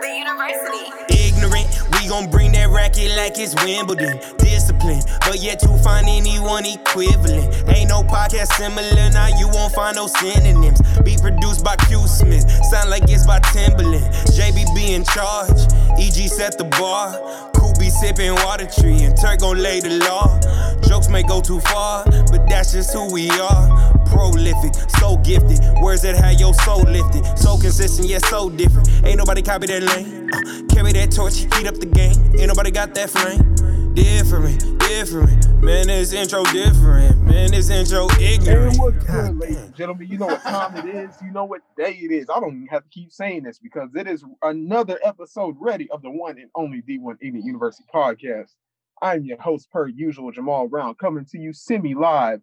the university. Ignorant, we gon' bring that racket like it's Wimbledon. Discipline, but yet to find anyone equivalent. Ain't no podcast similar, now you won't find no synonyms. Be produced by Q Smith, sound like it's by Timbaland. JB in charge, EG set the bar. Cool be sipping water tree, and Turk gon' lay the law. Jokes may go too far, but that's just who we are prolific, so gifted. Words that have your soul lifted. So consistent, yet so different. Ain't nobody copy that lane. Uh, carry that torch, heat up the game. Ain't nobody got that flame. Different, different. Man, this intro different. Man, this intro ignorant. Hey, what's good, ladies and gentlemen? You know what time it is. You know what day it is. I don't have to keep saying this because it is another episode ready of the one and only D1 Ignorant University podcast. I'm your host, per usual, Jamal Brown, coming to you semi live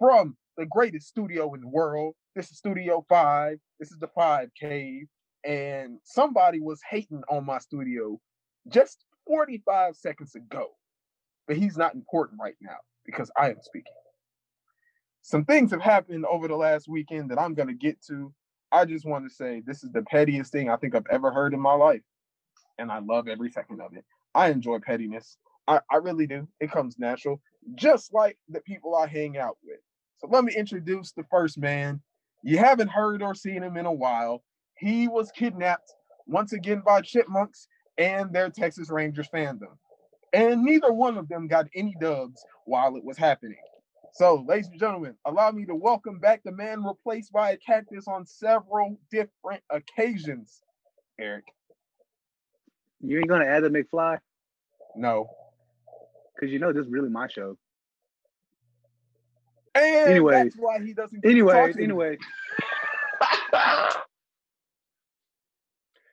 from the greatest studio in the world. This is Studio Five. This is the Five Cave. And somebody was hating on my studio just 45 seconds ago. But he's not important right now because I am speaking. Some things have happened over the last weekend that I'm going to get to. I just want to say this is the pettiest thing I think I've ever heard in my life. And I love every second of it. I enjoy pettiness. I, I really do. It comes natural, just like the people I hang out with. So let me introduce the first man. You haven't heard or seen him in a while. He was kidnapped once again by chipmunks and their Texas Rangers fandom. And neither one of them got any dubs while it was happening. So, ladies and gentlemen, allow me to welcome back the man replaced by a cactus on several different occasions. Eric. You ain't gonna add the McFly? No. Cause you know this is really my show. And anyways, that's why he doesn't. Anyways, anyway.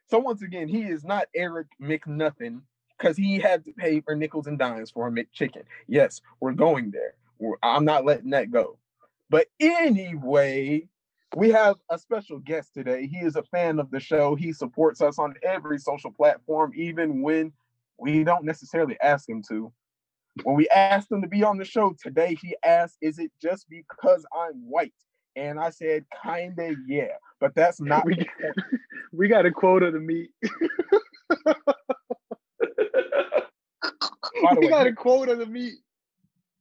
so once again, he is not Eric McNothing because he had to pay for nickels and dimes for a McChicken. Yes, we're going there. We're, I'm not letting that go. But anyway, we have a special guest today. He is a fan of the show. He supports us on every social platform, even when we don't necessarily ask him to. When we asked him to be on the show today, he asked, Is it just because I'm white? And I said, Kinda, yeah. But that's not. we, we got a quota to meet. we got a quota to meet.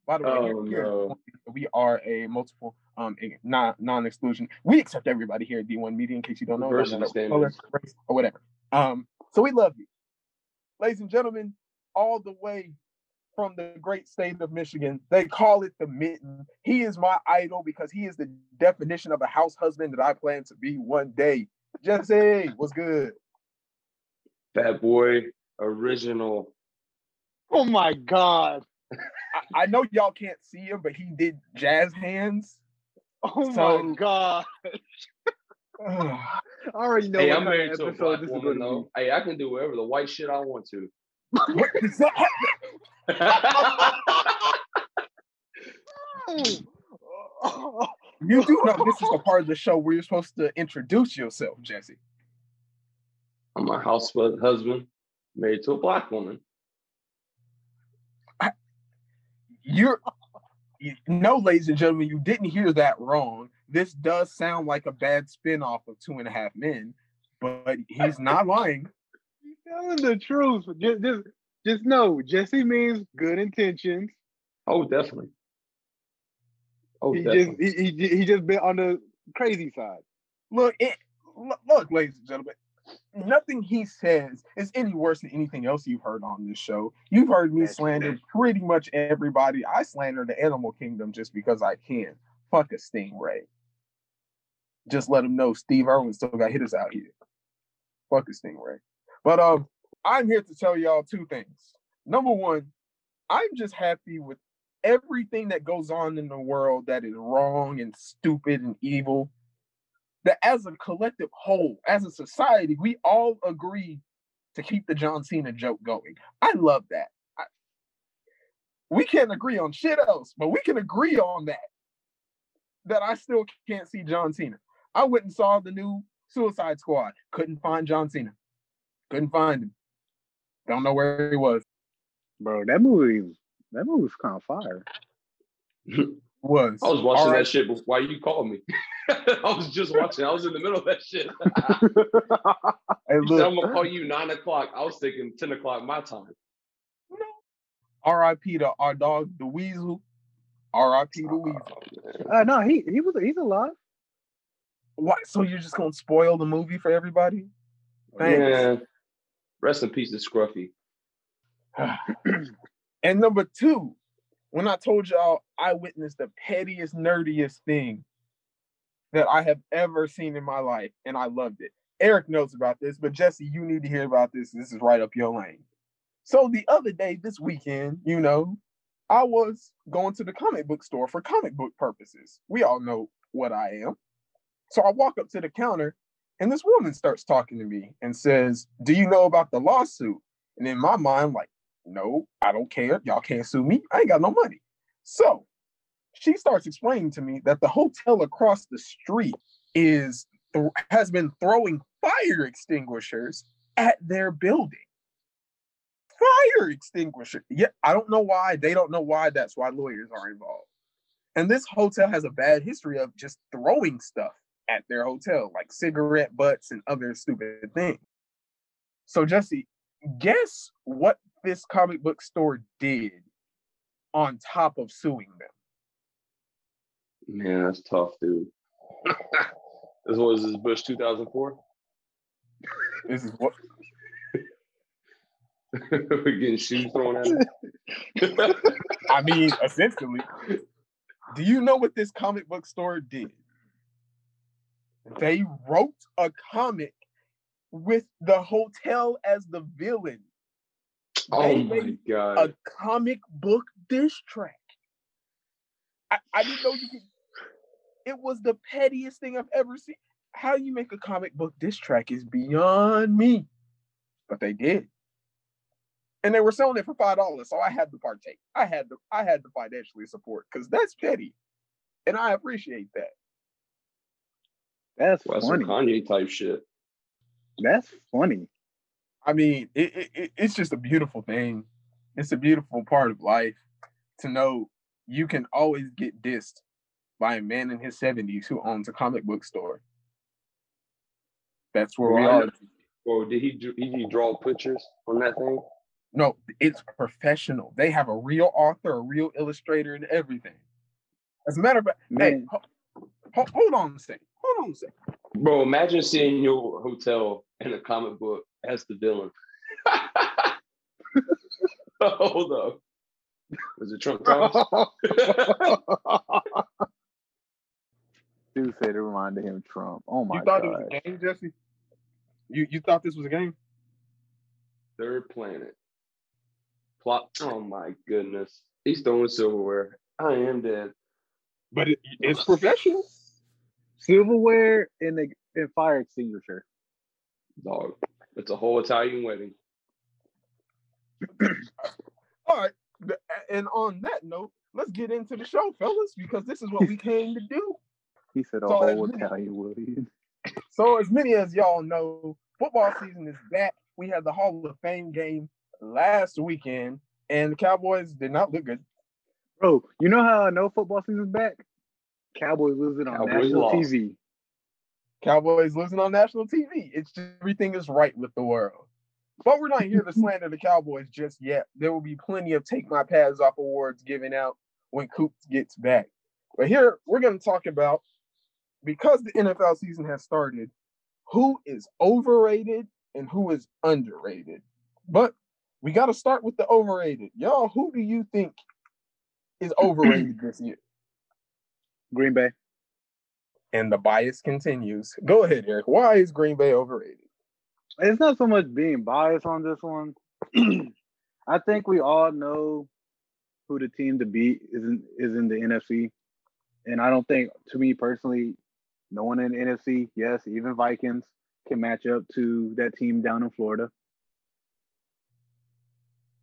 By the way, oh, here, no. we are a multiple um non non exclusion. We accept everybody here at D1 Media in case you don't know, color, race, or whatever. Um, so we love you, ladies and gentlemen, all the way from the great state of Michigan. They call it the mitten. He is my idol because he is the definition of a house husband that I plan to be one day. Jesse, what's good? That boy original. Oh my god. I, I, know y'all can't see him, but he did jazz hands. Oh so, my god. I already know hey, I'm married to a black woman, though. Hey, I can do whatever the white shit I want to. you do know this is the part of the show where you're supposed to introduce yourself, Jesse. I'm a house husband married to a black woman. you're no, ladies and gentlemen, you didn't hear that wrong. This does sound like a bad spin-off of Two and a Half Men, but he's not lying. He's telling the truth. Just, just just know Jesse means good intentions. Oh, definitely. Oh, he definitely. just he, he, he just been on the crazy side. Look, it, look, ladies and gentlemen, nothing he says is any worse than anything else you've heard on this show. You've heard me slander pretty much everybody. I slander the animal kingdom just because I can. Fuck a stingray. Just let him know Steve Irwin still got hitters out here. Fuck a stingray. But um, I'm here to tell y'all two things. Number one, I'm just happy with everything that goes on in the world that is wrong and stupid and evil. That as a collective whole, as a society, we all agree to keep the John Cena joke going. I love that. I, we can't agree on shit else, but we can agree on that. That I still can't see John Cena. I went and saw the new Suicide Squad. Couldn't find John Cena. Couldn't find him. Don't know where he was. Bro, that movie that movie was kind of fire. was. I was watching All right. that shit before you called me. I was just watching. I was in the middle of that shit. Hey, you said I'm gonna call you nine o'clock. I was thinking ten o'clock my time. R.I.P. to our dog, the Weasel. R.I.P. the Weasel. Oh, uh, no, he he was he's alive. What? So you're just gonna spoil the movie for everybody? Thanks. Rest in peace to Scruffy. and number two, when I told y'all I witnessed the pettiest, nerdiest thing that I have ever seen in my life, and I loved it. Eric knows about this, but Jesse, you need to hear about this. This is right up your lane. So the other day, this weekend, you know, I was going to the comic book store for comic book purposes. We all know what I am. So I walk up to the counter, and this woman starts talking to me and says, Do you know about the lawsuit? And in my mind, I'm like, no, I don't care. Y'all can't sue me. I ain't got no money. So she starts explaining to me that the hotel across the street is th- has been throwing fire extinguishers at their building. Fire extinguisher. Yeah, I don't know why. They don't know why. That's why lawyers are involved. And this hotel has a bad history of just throwing stuff at their hotel, like cigarette butts and other stupid things. So Jesse, guess what this comic book store did on top of suing them? Man, that's tough, dude. this was this Bush 2004. This is what We're getting shoes thrown at. I mean, essentially. Do you know what this comic book store did? They wrote a comic with the hotel as the villain. oh They my god. a comic book diss track. I, I didn't know you could. It was the pettiest thing I've ever seen. How you make a comic book diss track is beyond me, but they did, and they were selling it for five dollars. So I had to partake. I had to. I had to financially support because that's petty, and I appreciate that. That's Well, that's funny. Kanye type shit. That's funny. I mean, it, it, it- it's just a beautiful thing. It's a beautiful part of life to know you can always get dissed by a man in his 70s who owns a comic book store. That's where we I are. know- Well, did he dr- did he draw pictures on that thing? No, it's professional. They have a real author, a real illustrator, and everything. As a matter of fact, hey, Man. ho- ho- hold on a second. Hold on a second. Bro, imagine seeing your hotel in a comic book as the villain. Hold up. Was it Trump times? Dude said it reminded him of Trump. Oh my god. you thought god. it was a game, Jesse? You you thought this was a game? Third planet. Plot. Oh my goodness. He's throwing silverware. I am dead. But it, it's professional. Silverware and the and fire extinguisher. Dog. It's a whole Italian wedding. All right. And on that note, let's get into the show, fellas, because this is what we came to do. He said a So, whole Italian William. So, as many as y'all know, football season is back. We had the Hall of Fame game last weekend, and the Cowboys did not look good. Bro, you know how I know football season's back? Cowboys losing on Cowboys national lost. TV. Cowboys losing on national TV. It's just everything is right with the world. But we're not here to slander the Cowboys just yet. There will be plenty of Take My Pads Off awards given out when Coops gets back. But here we're going to talk about because the NFL season has started, who is overrated and who is underrated. But we got to start with the overrated. Y'all, who do you think is overrated this year? Green Bay. And the bias continues. Go ahead, Eric. Why is Green Bay overrated? It's not so much being biased on this one. I think we all know who the team to beat is in, is in the NFC. And I don't think, to me personally, no one in the NFC, yes, even Vikings, can match up to that team down in Florida.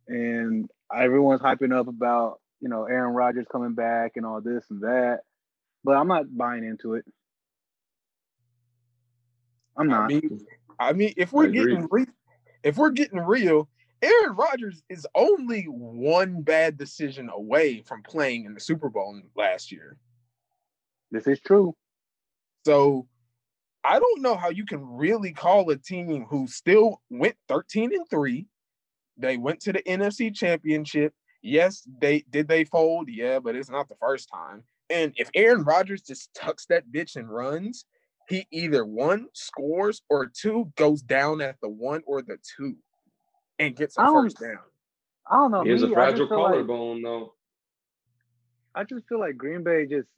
And everyone's hyping up about, you know, Aaron Rodgers coming back and all this and that. But I'm not buying into it. I'm I not. mean, I mean, if we're getting re- if we're getting real, Aaron Rodgers is only one bad decision away from playing in the Super Bowl last year. This is true. So I don't know how you can really call a team who still went 13 and 3. They went to the NFC championship. Yes, they did they fold? Yeah, but it's not the first time. And if Aaron Rodgers just tucks that bitch and runs, he either one scores or two goes down at the one or the two and gets a first down. I don't know. He has a fragile collarbone, like, though. I just feel like Green Bay just.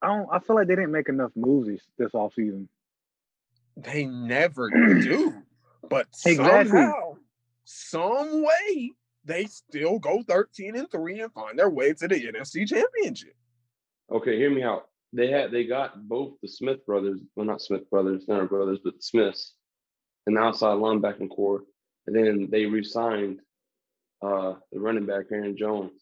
I don't. I feel like they didn't make enough moves this, this offseason. They never do, but exactly. somehow, some way, they still go thirteen and three and find their way to the NFC Championship. Okay, hear me out. They had they got both the Smith brothers, well not Smith brothers, not brothers, but the Smiths, and the outside linebacking core and then they re-signed uh, the running back Aaron Jones.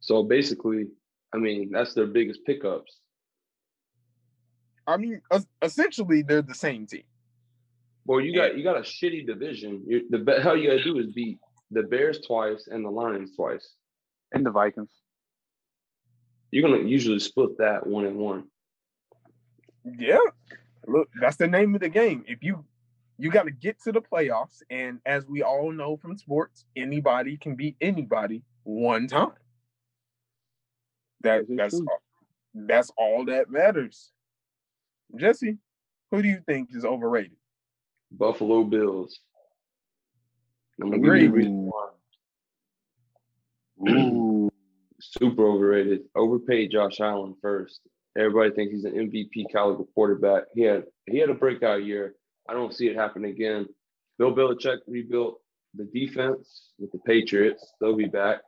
So basically, I mean, that's their biggest pickups. I mean, essentially, they're the same team. Well, you got you got a shitty division. You, the hell you gotta do is beat the Bears twice and the Lions twice, and the Vikings. You're gonna usually split that one and one. Yeah, look, that's the name of the game. If you you got to get to the playoffs. And as we all know from sports, anybody can beat anybody one time. That that's all, that's all that matters. Jesse, who do you think is overrated? Buffalo Bills. I'm Agreed. Ooh, super overrated. Overpaid Josh Allen first. Everybody thinks he's an MVP caliber quarterback. He had he had a breakout year. I don't see it happen again. Bill Belichick rebuilt the defense with the Patriots. They'll be back.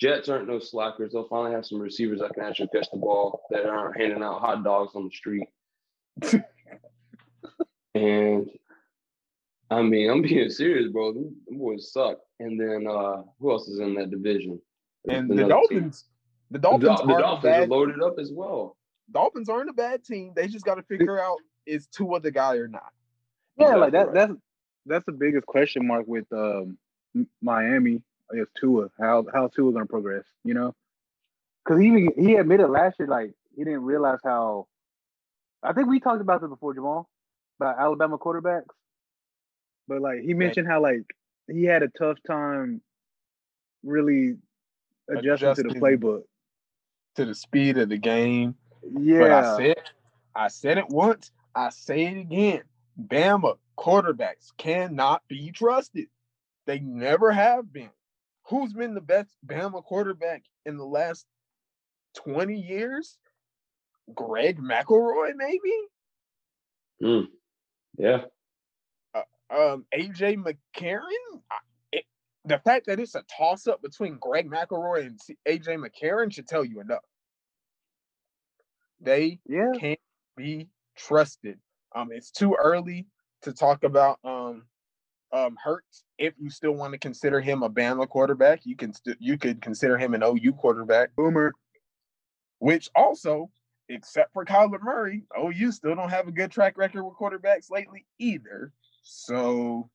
Jets aren't no slackers. They'll finally have some receivers that can actually catch the ball that aren't handing out hot dogs on the street. and I mean, I'm being serious, bro. Them, boys suck. And then uh who else is in that division? And the Dolphins. The Dolphins, the, the Dolphins are loaded up as well. Dolphins aren't a bad team. They just got to figure out is Tua the guy or not. Yeah, like that. Right. That's that's the biggest question mark with um, Miami. is Tua. How how Tua gonna progress? You know, because he he admitted last year like he didn't realize how. I think we talked about this before, Jamal, about Alabama quarterbacks. But like he mentioned how like he had a tough time really adjusting, adjusting to the playbook, to the speed of the game. Yeah, but I said I said it once. I say it again. Bama quarterbacks cannot be trusted. They never have been. Who's been the best Bama quarterback in the last 20 years? Greg McElroy, maybe? Mm. Yeah. Uh, um, AJ McCarron? It, the fact that it's a toss up between Greg McElroy and AJ McCarron should tell you enough. They yeah. can't be trusted. Um, it's too early to talk about um, um, Hurts. If you still want to consider him a Bama quarterback, you can st- you could consider him an OU quarterback. Boomer, which also, except for Kyler Murray, OU still don't have a good track record with quarterbacks lately either. So,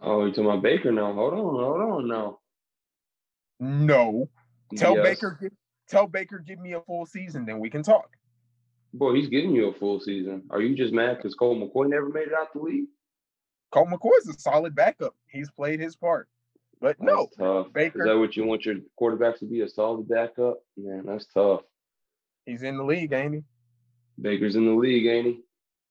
oh, you talking about Baker now? Hold on, hold on now. No, tell yes. Baker, tell Baker, give me a full season, then we can talk. Boy, he's giving you a full season. Are you just mad because Colt McCoy never made it out the league? Colt McCoy's a solid backup. He's played his part. But that's no, tough. Baker. Is that what you want your quarterback to be? A solid backup? Man, that's tough. He's in the league, ain't he? Baker's in the league, ain't he?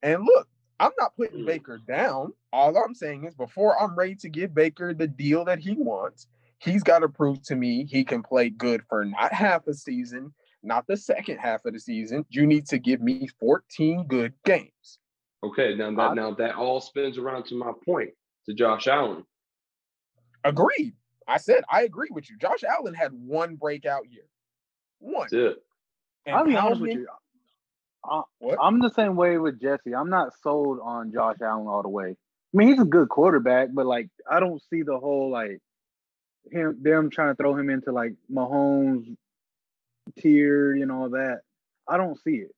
And look, I'm not putting mm. Baker down. All I'm saying is before I'm ready to give Baker the deal that he wants, he's got to prove to me he can play good for not half a season, not the second half of the season. You need to give me 14 good games. Okay, now that now that all spins around to my point to Josh Allen. Agreed. I said I agree with you. Josh Allen had one breakout year. One. That's it. I'll be honest with you. I, I'm the same way with Jesse. I'm not sold on Josh Allen all the way. I mean, he's a good quarterback, but like I don't see the whole like him them trying to throw him into like Mahomes tier and all that. I don't see it.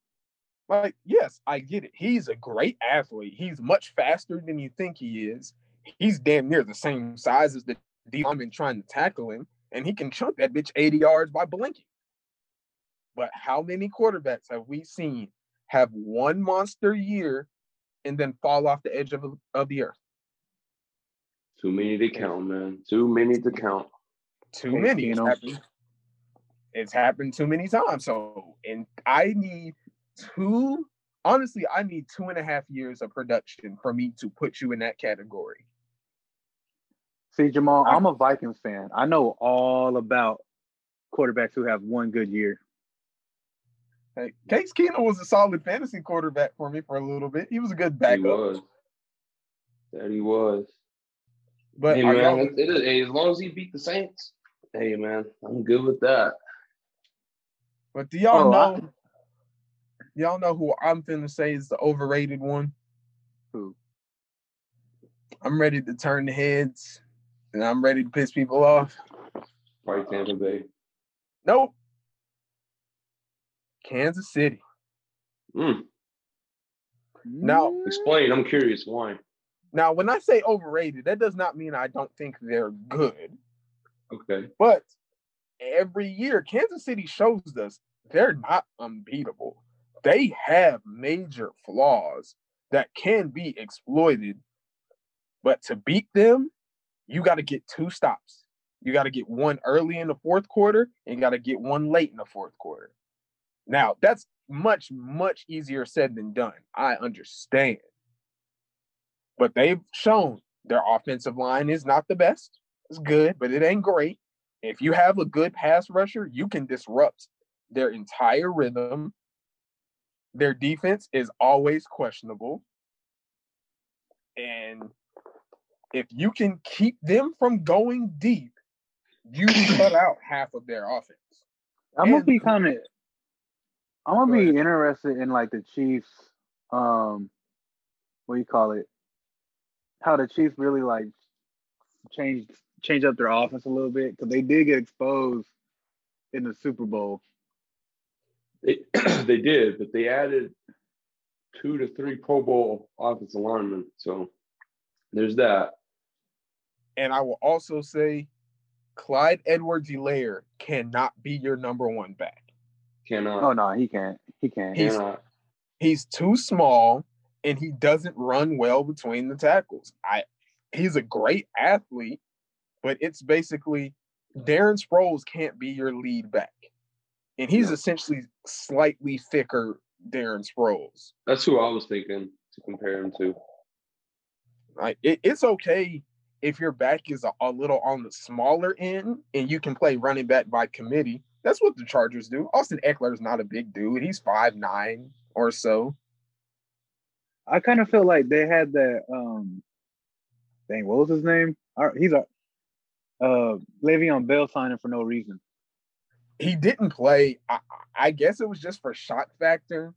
Like, yes, I get it. He's a great athlete. He's much faster than you think he is. he's damn near the same size as the D lineman trying to tackle him, and he can chunk that bitch 80 yards by blinking. But how many quarterbacks have we seen have one monster year and then fall off the edge of, of the earth? Too many to count, man. Too many to count. Too many. It's happened, it's happened too many times. So, and I need two, honestly, I need two and a half years of production for me to put you in that category. See, Jamal, I'm a Vikings fan. I know all about quarterbacks who have one good year. Hey, Case Keenum was a solid fantasy quarterback for me for a little bit. He was a good backup. He was. That he was. But hey, man, it, it, hey, as long as he beat the Saints, hey man, I'm good with that. But do y'all oh, know? I... Y'all know who I'm finna say is the overrated one? Who? I'm ready to turn the heads, and I'm ready to piss people off. Right, Tampa Bay. Nope. Kansas City. Mm. Now, explain. I'm curious why. Now, when I say overrated, that does not mean I don't think they're good. Okay. But every year, Kansas City shows us they're not unbeatable. They have major flaws that can be exploited. But to beat them, you got to get two stops. You got to get one early in the fourth quarter and you got to get one late in the fourth quarter. Now, that's much, much easier said than done. I understand. But they've shown their offensive line is not the best. It's good, but it ain't great. If you have a good pass rusher, you can disrupt their entire rhythm. Their defense is always questionable. And if you can keep them from going deep, you cut out half of their offense. I'm gonna be kind of I'm gonna be interested in like the Chiefs. Um, what do you call it? How the Chiefs really like change change up their offense a little bit because they did get exposed in the Super Bowl. They they did, but they added two to three Pro Bowl offensive linemen. So there's that. And I will also say Clyde Edwards-Helaire cannot be your number one back. Cannot. Oh no, he can't. He can't. He's, Cannot. he's too small and he doesn't run well between the tackles. I he's a great athlete, but it's basically Darren Sproles can't be your lead back. And he's essentially slightly thicker Darren Sproles. That's who I was thinking to compare him to. Like it, it's okay if your back is a, a little on the smaller end and you can play running back by committee that's what the Chargers do. Austin Ekeler is not a big dude. He's five nine or so. I kind of feel like they had that. Um, dang, what was his name? He's a uh, Le'Veon Bell signing for no reason. He didn't play. I, I guess it was just for shock factor.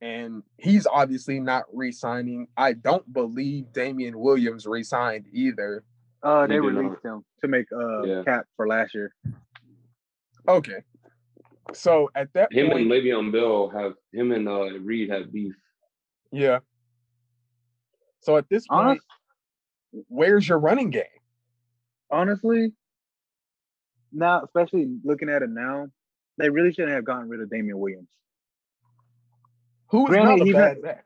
And he's obviously not re-signing. I don't believe Damien Williams re-signed either. Uh, they released him to make uh yeah. cap for last year. Okay. So at that him point, and Le'Veon Bell have him and uh, Reed have beef. Yeah. So at this point, Honest, where's your running game? Honestly, now especially looking at it now, they really shouldn't have gotten rid of Damien Williams. Who is granted, not a bad not, back.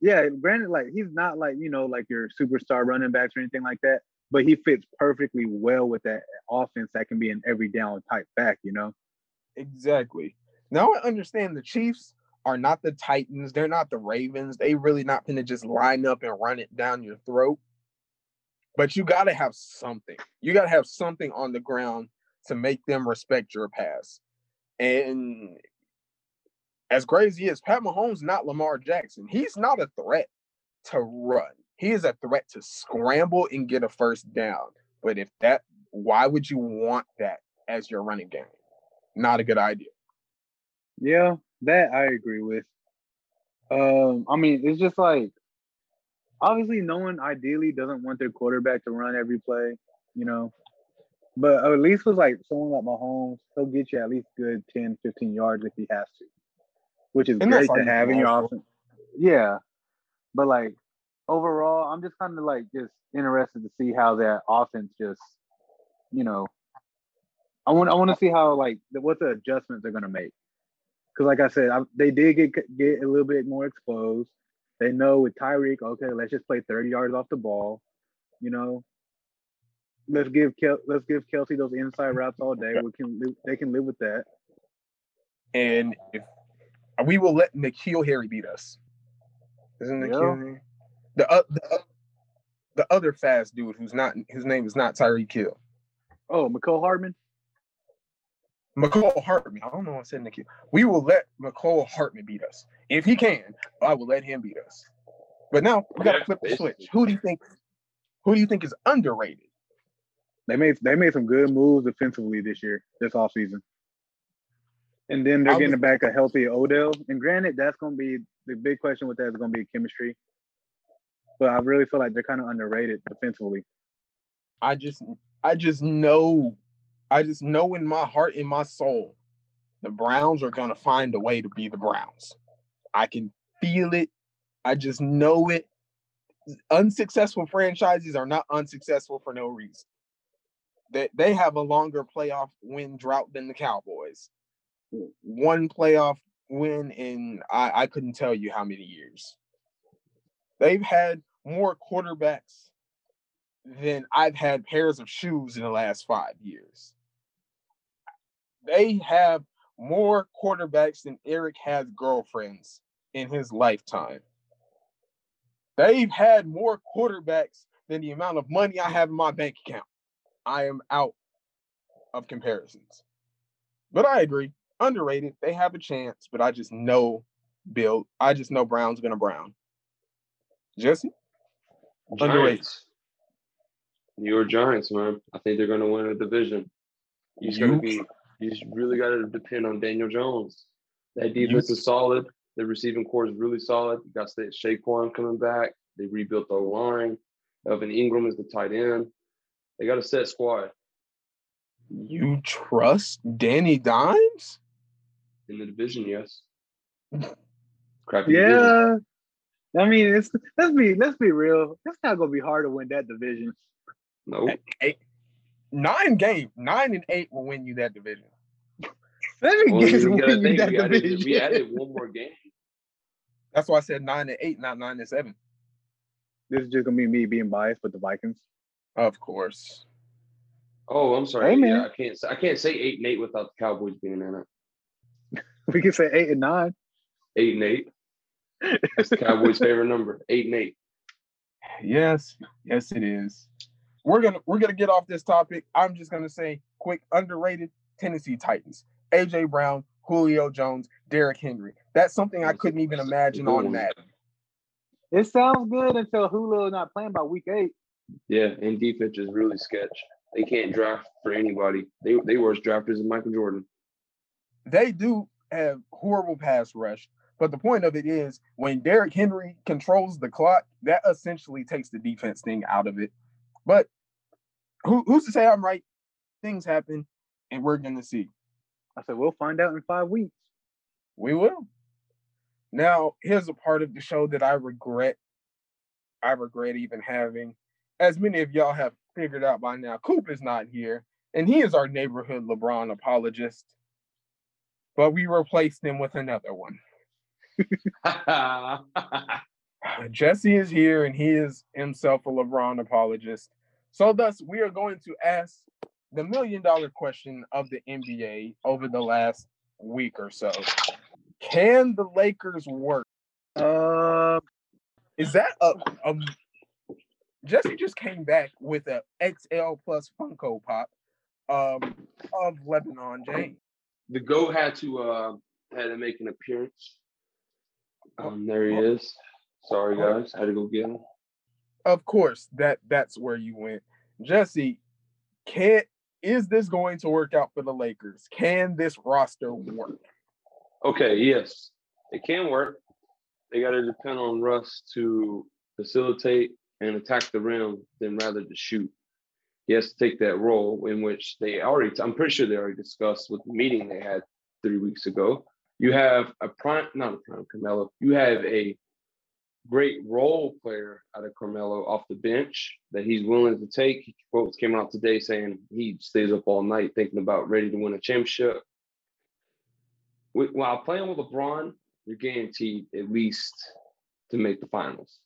Yeah, granted, like he's not like you know like your superstar running backs or anything like that but he fits perfectly well with that offense that can be an every down type back, you know? Exactly. Now I understand the Chiefs are not the Titans, they're not the Ravens. They really not gonna just line up and run it down your throat. But you gotta have something. You gotta have something on the ground to make them respect your pass. And as crazy as Pat Mahomes, not Lamar Jackson, he's not a threat to run he is a threat to scramble and get a first down. But if that, why would you want that as your running game? Not a good idea. Yeah, that I agree with. Um, I mean, it's just like obviously no one ideally doesn't want their quarterback to run every play, you know. But at least with like someone like Mahomes, he'll get you at least good 10, 15 yards if he has to. Which is and great to have in your offense. Yeah. But like overall, I'm just kind of like just interested to see how that offense just, you know, I want I want to see how like what the adjustments they're gonna make. Because like I said, I, they did get get a little bit more exposed. They know with Tyreek, okay, let's just play 30 yards off the ball. You know, let's give Kel- let's give Kelce those inside routes all day. We can live, they can live with that. And if we will let N'Keal Harry beat us. Isn't N'Keal yeah. The, uh, the uh, the other fast dude who's not his name is not Tyreek Hill. Oh, Mecole Hardman. Mecole Hardman. I don't know what I said N'Keal. We will let Mecole Hardman beat us. If he can, I will let him beat us. But now we gotta flip the switch. Who do you think who do you think is underrated? They made they made some good moves defensively this year, this offseason. And then they're getting back a healthy Odell. And granted, that's gonna be the big question with that is gonna be chemistry. But I really feel like they're kind of underrated defensively. I just I just know I just know in my heart, in my soul, the Browns are gonna find a way to be the Browns. I can feel it. I just know it. Unsuccessful franchises are not unsuccessful for no reason. They they have a longer playoff win drought than the Cowboys. One playoff win in I, I couldn't tell you how many years. They've had more quarterbacks than I've had pairs of shoes in the last five years. They have more quarterbacks than Eric has girlfriends in his lifetime. They've had more quarterbacks than the amount of money I have in my bank account. I am out of comparisons. But I agree, underrated. They have a chance, but I just know Bill. I just know Brown's gonna Brown. Jesse, Giants. New York Giants, man. I think they're gonna win a division. You just gotta be. You just really gotta depend on Daniel Jones. That defense you, is solid. The receiving core is really solid. You got Saquon coming back. They rebuilt the line. Evan Engram is the tight end. They got a set squad. You trust Danny Dimes? In the division, yes. Crappy yeah. Division. I mean, it's let's be let's be real. It's not gonna be hard to win that division. No. Nope. Eight, nine game, nine and eight will win you that division. Seven well, games will win you that we division. Added, we added one more game. That's why I said nine and eight, not nine and seven. This is just gonna be me being biased with the Vikings. Of course. Oh, I'm sorry. Hey, yeah, I can't. I can't say eight and eight without the Cowboys being in it. we can say eight and nine. Eight and eight. That's the Cowboys' favorite number. Eight and eight. Yes, yes, it is. We're gonna we're gonna get off this topic. I'm just gonna say quick underrated Tennessee Titans. AJ Brown, Julio Jones, Derrick Henry. That's something I couldn't even imagine on Madden. It sounds good until Julio not playing by week eight. Yeah, and defense is really sketch. They can't draft for anybody. They they worse drafters than Michael Jordan. They do have horrible pass rush, but the point of it is when Derrick Henry controls the clock, that essentially takes the defense thing out of it. But who, who's to say I'm right? Things happen, and we're gonna see. I said we'll find out in five weeks. We will. Now, here's a part of the show that I regret. I regret even having as many of y'all have figured out by now, Coop is not here, and he is our neighborhood LeBron apologist. But we replaced him with another one. Jesse is here, and he is himself a LeBron apologist. So, thus, we are going to ask the million dollar question of the NBA over the last week or so. Can the Lakers work? Uh, is that a, a Jesse just came back with a XL plus Funko Pop um, of Lebanon James. The Go had to uh, had to make an appearance. Um, there he is. Sorry guys, I had to go get him. Of course, that that's where you went, Jesse. Can is this going to work out for the Lakers? Can this roster work? Okay, yes, it can work. They got to depend on Russ to facilitate and attack the rim than rather to shoot. He has to take that role in which they already, I'm pretty sure they already discussed with the meeting they had three weeks ago. You have a prime, not a prime Carmelo, you have a great role player out of Carmelo off the bench that he's willing to take. Quotes came out today saying he stays up all night thinking about ready to win a championship. While playing with LeBron, you're guaranteed at least to make the finals.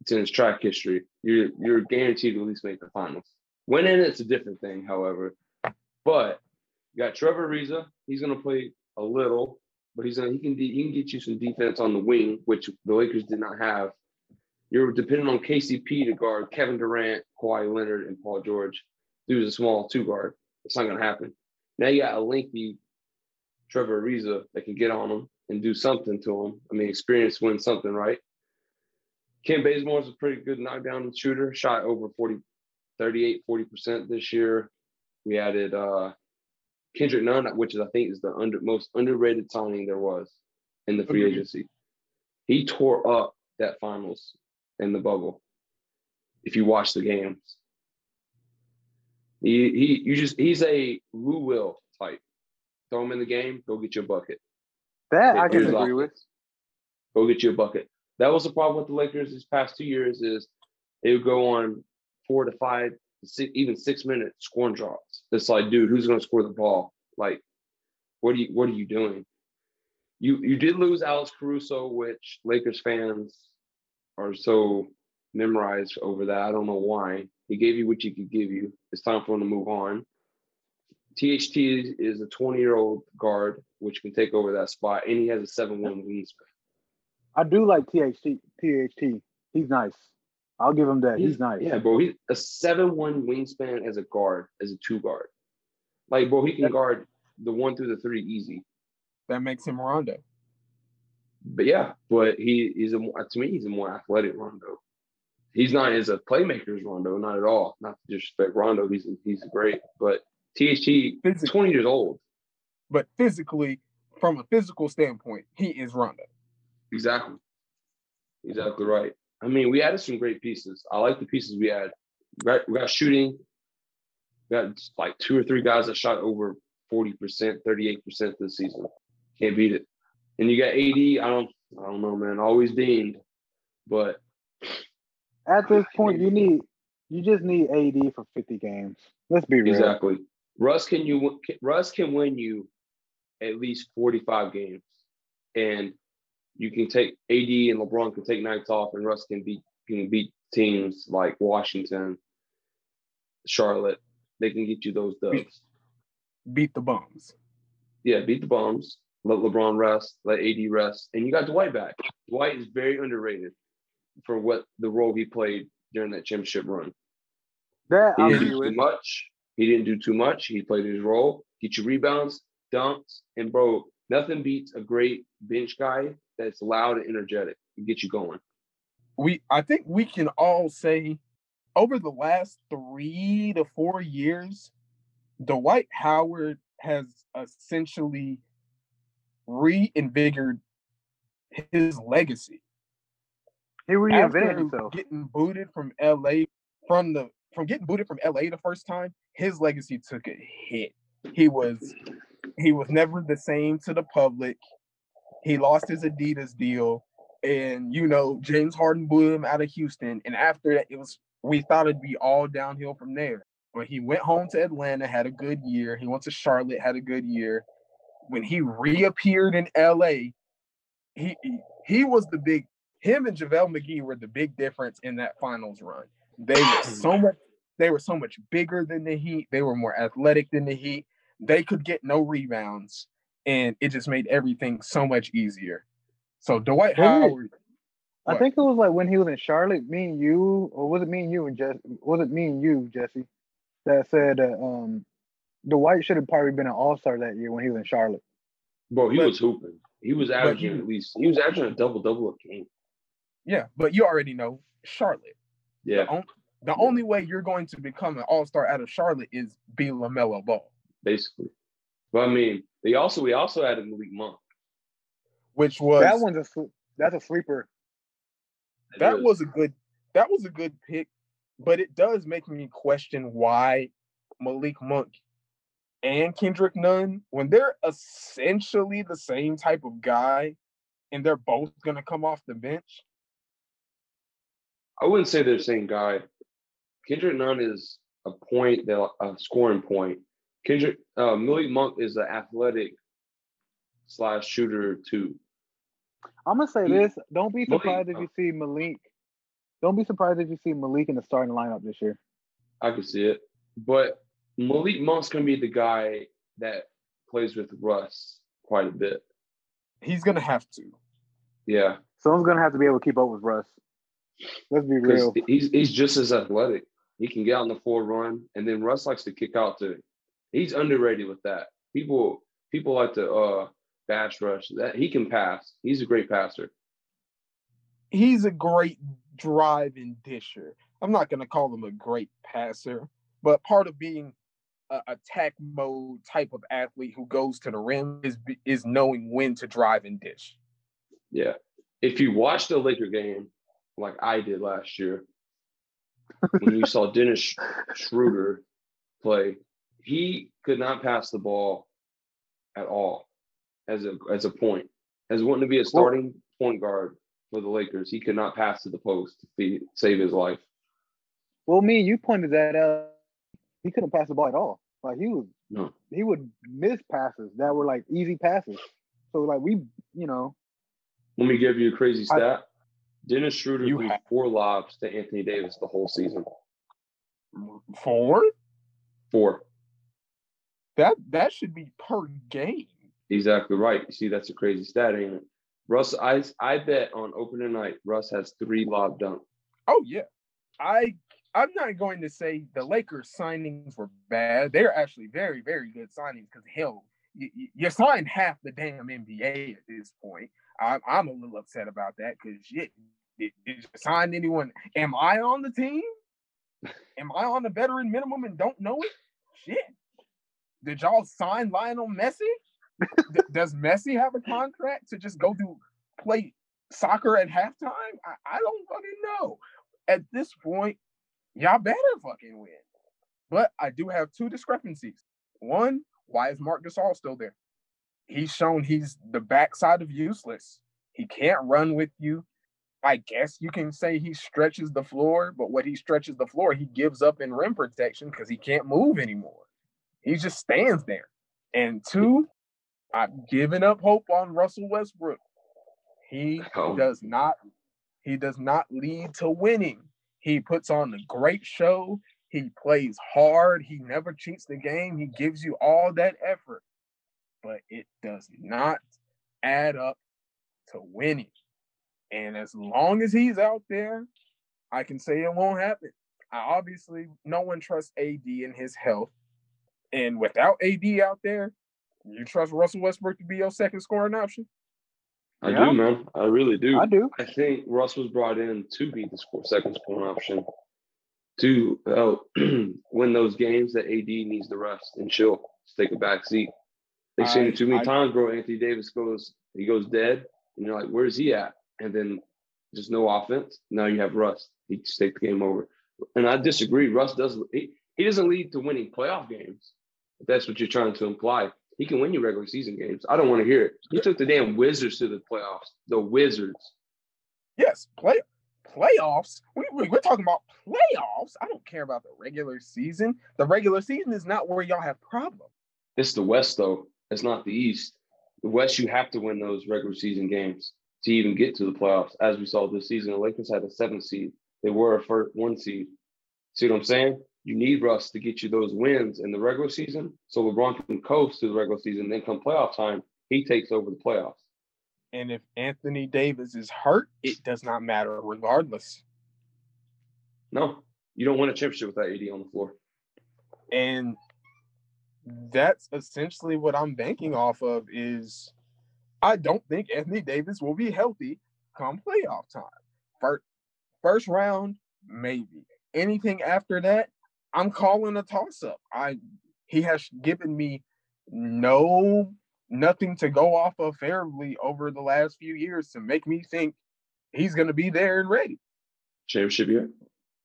It's in his track history. You're you're guaranteed to at least make the finals. Winning it's a different thing, however. But you got Trevor Ariza. He's gonna play a little but he's gonna he can he can get you some defense on the wing, which the Lakers did not have. You're depending on KCP to guard Kevin Durant, Kawhi Leonard, and Paul George. Dude's a small two guard. It's not gonna happen. Now you got a lengthy Trevor Ariza that can get on him and do something to him. I mean, experience wins something, right? Bazemore is a pretty good knockdown shooter, shot over 40, 38, 40% this year. We added uh, Kendrick Nunn, which is I think is the under, most underrated signing there was in the free agency. He tore up that finals in the bubble. If you watch the games, he he you just he's a Lou Will type. Throw him in the game, go get your bucket. That I can agree with. Go get you a bucket. That was the problem with the Lakers these past two years is they would go on four to five even six minute scoring drops. It's like, dude, who's going to score the ball? Like, what are you what are you doing? You you did lose Alex Caruso, which Lakers fans are so memorized over that. I don't know why. He gave you what he could give you. It's time for him to move on. THT is a 20 year old guard, which can take over that spot, and he has a seven one wingspan. I do like THT. THT. He's nice. I'll give him that. He's, he's nice. Yeah, bro. He's a seven one wingspan as a guard, as a two guard. Like, bro, he can guard the one through the three easy. That makes him Rondo. But yeah, but he is a to me he's a more athletic Rondo. He's not as a playmaker's Rondo, not at all. Not to disrespect Rondo, he's he's great. But THT, physically, twenty years old. But physically, from a physical standpoint, he is Rondo. Exactly. Exactly right. I mean, we added some great pieces. I like the pieces we had. We got, we got shooting. We got like two or three guys that shot over 40%, 38% this season. Can't beat it. And you got AD, I don't I don't know, man. Always deemed. But at this point, you need you just need AD for 50 games. Let's be real. Exactly. Russ can you Russ can win you at least 45 games. And you can take AD and LeBron can take nights off, and Russ can beat can beat teams like Washington, Charlotte. They can get you those dubs. Beat, beat the bums. Yeah, beat the bums. Let LeBron rest. Let AD rest, and you got Dwight back. Dwight is very underrated for what the role he played during that championship run. That he didn't do too much. He didn't do too much. He played his role. Get you rebounds, dunks, and bro, nothing beats a great bench guy that's loud and energetic and get you going. We I think we can all say over the last three to four years, Dwight Howard has essentially reinvigorated his legacy. He reinvented After himself. Getting booted from LA from the from getting booted from LA the first time, his legacy took a hit. He was he was never the same to the public. He lost his Adidas deal, and you know James Harden blew him out of Houston. And after that, it was we thought it'd be all downhill from there. But he went home to Atlanta, had a good year. He went to Charlotte, had a good year. When he reappeared in LA, he he was the big. Him and JaVale McGee were the big difference in that finals run. They were mm-hmm. so much. They were so much bigger than the Heat. They were more athletic than the Heat. They could get no rebounds and it just made everything so much easier. So Dwight Howard. I think it was like when he was in Charlotte, me and you, or was it me and you and Jesse? Was it me and you, Jesse, that said that um, Dwight should have probably been an All Star that year when he was in Charlotte. Bro, he but, was hooping. He was averaging he, at least. He was averaging a double double a game. Yeah, but you already know Charlotte. Yeah. The, on, the only way you're going to become an All Star out of Charlotte is be LaMelo Ball. Basically, but I mean, they also we also added Malik Monk, which was that one's a that's a sleeper. That was a good that was a good pick, but it does make me question why Malik Monk and Kendrick Nunn, when they're essentially the same type of guy, and they're both gonna come off the bench, I wouldn't say they're the same guy. Kendrick Nunn is a point, that a scoring point. Kendrick uh, Malik Monk is an athletic slash shooter too. I'm gonna say he, this: Don't be surprised Malik, if you see Malik. Don't be surprised if you see Malik in the starting lineup this year. I can see it, but Malik Monk's gonna be the guy that plays with Russ quite a bit. He's gonna have to. Yeah. Someone's gonna have to be able to keep up with Russ. Let's be real. He's he's just as athletic. He can get on the floor, run, and then Russ likes to kick out too. He's underrated with that. People people like to uh bash rush. That he can pass. He's a great passer. He's a great driving disher. I'm not gonna call him a great passer, but part of being a attack mode type of athlete who goes to the rim is is knowing when to drive and dish. Yeah. If you watch the Laker game like I did last year, when you saw Dennis Schroeder play, he could not pass the ball at all as a as a point. As wanting to be a starting well, point guard for the Lakers, he could not pass to the post to feed, save his life. Well, me, you pointed that out. He couldn't pass the ball at all. Like he was, no. he would miss passes that were like easy passes. So like we, you know. Let me give you a crazy stat. I, Dennis Schroeder threw have- four lobs to Anthony Davis the whole season. Four? Four. That that should be per game. Exactly right. You see, that's a crazy stat, ain't it? Russ, I I bet on opening night, Russ has three lob dunks. Oh yeah, I I'm not going to say the Lakers signings were bad. They're actually very very good signings because hell, you, you signed half the damn NBA at this point. I'm, I'm a little upset about that because shit, did, did you sign anyone? Am I on the team? Am I on the veteran minimum and don't know it? Shit. Did y'all sign Lionel Messi? D- does Messi have a contract to just go do play soccer at halftime? I, I don't fucking know. At this point, y'all better fucking win. But I do have two discrepancies. One, why is Marc Gasol still there? he's shown he's the backside of useless. He can't run with you. I guess you can say he stretches the floor, but what he stretches the floor, he gives up in rim protection because he can't move anymore. He just stands there. And two, I've given up hope on Russell Westbrook. He oh. does not he does not lead to winning. He puts on a great show. He plays hard. He never cheats the game. He gives you all that effort but it does not add up to winning. And as long as he's out there, I can say it won't happen. I obviously no one trusts AD in his health. And without AD out there, you trust Russell Westbrook to be your second scoring option? I yeah. do, man. I really do. I do. I think Russ was brought in to be the score, second scoring option to uh, win those games that AD needs to rest and chill, take a back seat. They've seen it too many I, times, bro. Anthony Davis goes, he goes dead, and you're like, where's he at? And then just no offense. Now you have Russ. He just take the game over. And I disagree. Russ does he, he doesn't lead to winning playoff games. If that's what you're trying to imply. He can win you regular season games. I don't want to hear it. He took the damn Wizards to the playoffs. The Wizards. Yes, play playoffs. We, we, we're talking about playoffs. I don't care about the regular season. The regular season is not where y'all have problems. It's the West though. It's not the East. The West, you have to win those regular season games to even get to the playoffs. As we saw this season, the Lakers had a seven seed. They were a first one seed. See what I'm saying? You need Russ to get you those wins in the regular season. So LeBron can coast to the regular season. Then come playoff time, he takes over the playoffs. And if Anthony Davis is hurt, it does not matter regardless. No, you don't win a championship without AD on the floor. And that's essentially what I'm banking off of is I don't think Anthony Davis will be healthy come playoff time. First, first round, maybe. Anything after that, I'm calling a toss up. I he has given me no nothing to go off of fairly over the last few years to make me think he's gonna be there and ready. Championship year.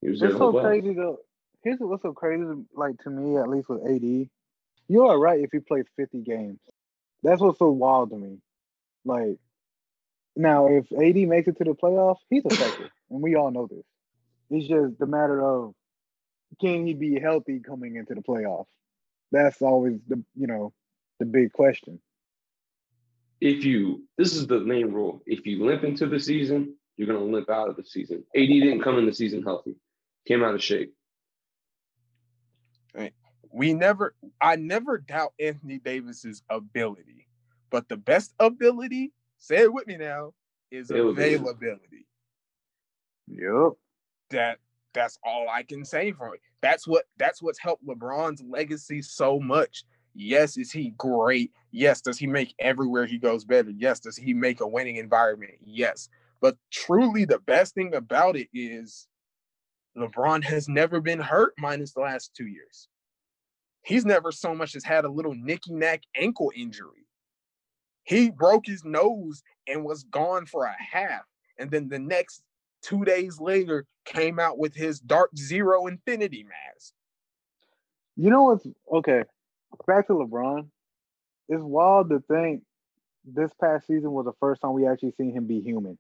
He was it's so crazy though. Here's what's so crazy, like to me, at least with AD, you are right if he plays 50 games. That's what's so wild to me. Like, now if AD makes it to the playoffs, he's a effective, and we all know this. It's just the matter of can he be healthy coming into the playoffs? That's always the you know the big question. If you this is the main rule. If you limp into the season, you're gonna limp out of the season. AD didn't come in the season healthy, came out of shape. We never, I never doubt Anthony Davis's ability, but the best ability, say it with me now, is availability. Yep. That that's all I can say for it. That's what that's what's helped LeBron's legacy so much. Yes, is he great? Yes, does he make everywhere he goes better? Yes, does he make a winning environment? Yes. But truly the best thing about it is LeBron has never been hurt minus the last 2 years. He's never so much as had a little nicky knack ankle injury. He broke his nose and was gone for a half. And then the next two days later came out with his Dark Zero Infinity mask. You know what's okay? Back to LeBron. It's wild to think this past season was the first time we actually seen him be human.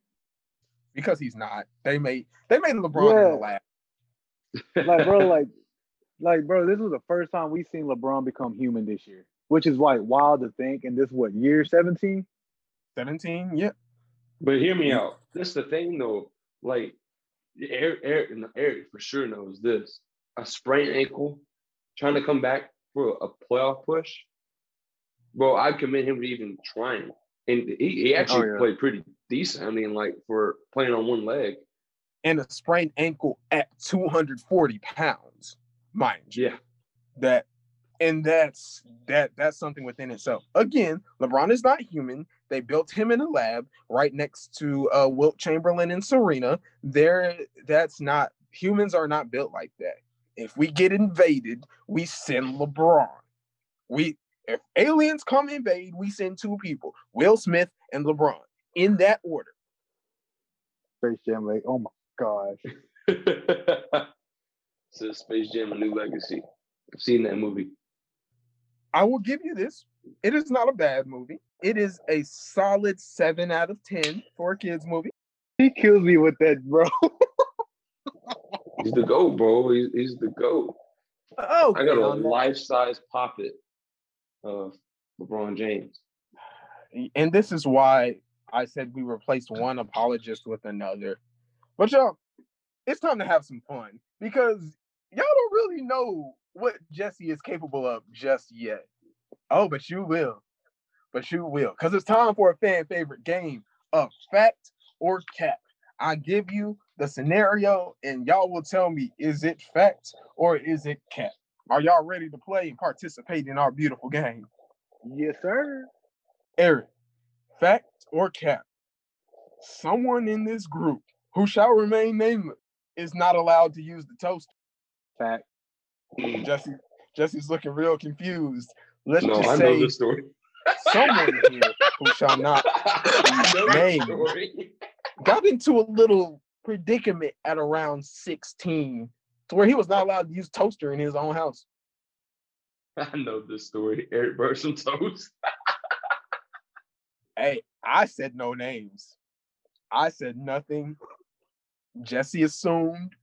Because he's not. They made they made LeBron yeah. in the lab. like bro, like like bro, this was the first time we seen LeBron become human this year, which is like wild to think. And this what year 17? 17, yeah. But hear me out. This the thing though like Eric, Eric, Eric for sure knows this. A sprained ankle, trying to come back for a playoff push. Bro, I commend him to even trying. And he, he oh, actually oh, yeah. played pretty decent. I mean, like for playing on one leg. And a sprained ankle at 240 pounds, mind you. Yeah. That and that's that that's something within itself. Again, LeBron is not human. They built him in a lab right next to uh, Wilt Chamberlain and Serena. There, that's not humans are not built like that. If we get invaded, we send LeBron. We if aliens come invade, we send two people: Will Smith and LeBron, in that order. Space Jam, like, oh my gosh. so Space Jam: A New Legacy. I've seen that movie. I will give you this. It is not a bad movie. It is a solid seven out of ten for a kids movie. He kills me with that, bro. he's the goat, bro. He's, he's the goat. Oh, I got a life size poppet of LeBron James. And this is why I said we replaced one apologist with another. But y'all, it's time to have some fun because y'all don't really know what Jesse is capable of just yet. Oh, but you will. But you will. Because it's time for a fan favorite game of fact or cap. I give you the scenario and y'all will tell me is it fact or is it cap? Are y'all ready to play and participate in our beautiful game? Yes, sir. Eric, fact or cap? Someone in this group who shall remain nameless is not allowed to use the toaster. Fact. Jesse, Jesse's looking real confused. Let's no, just I say the story. someone here who shall not be named got into a little predicament at around 16 to where he was not allowed to use toaster in his own house. I know this story. Eric burnt some toast. hey, I said no names. I said nothing. Jesse assumed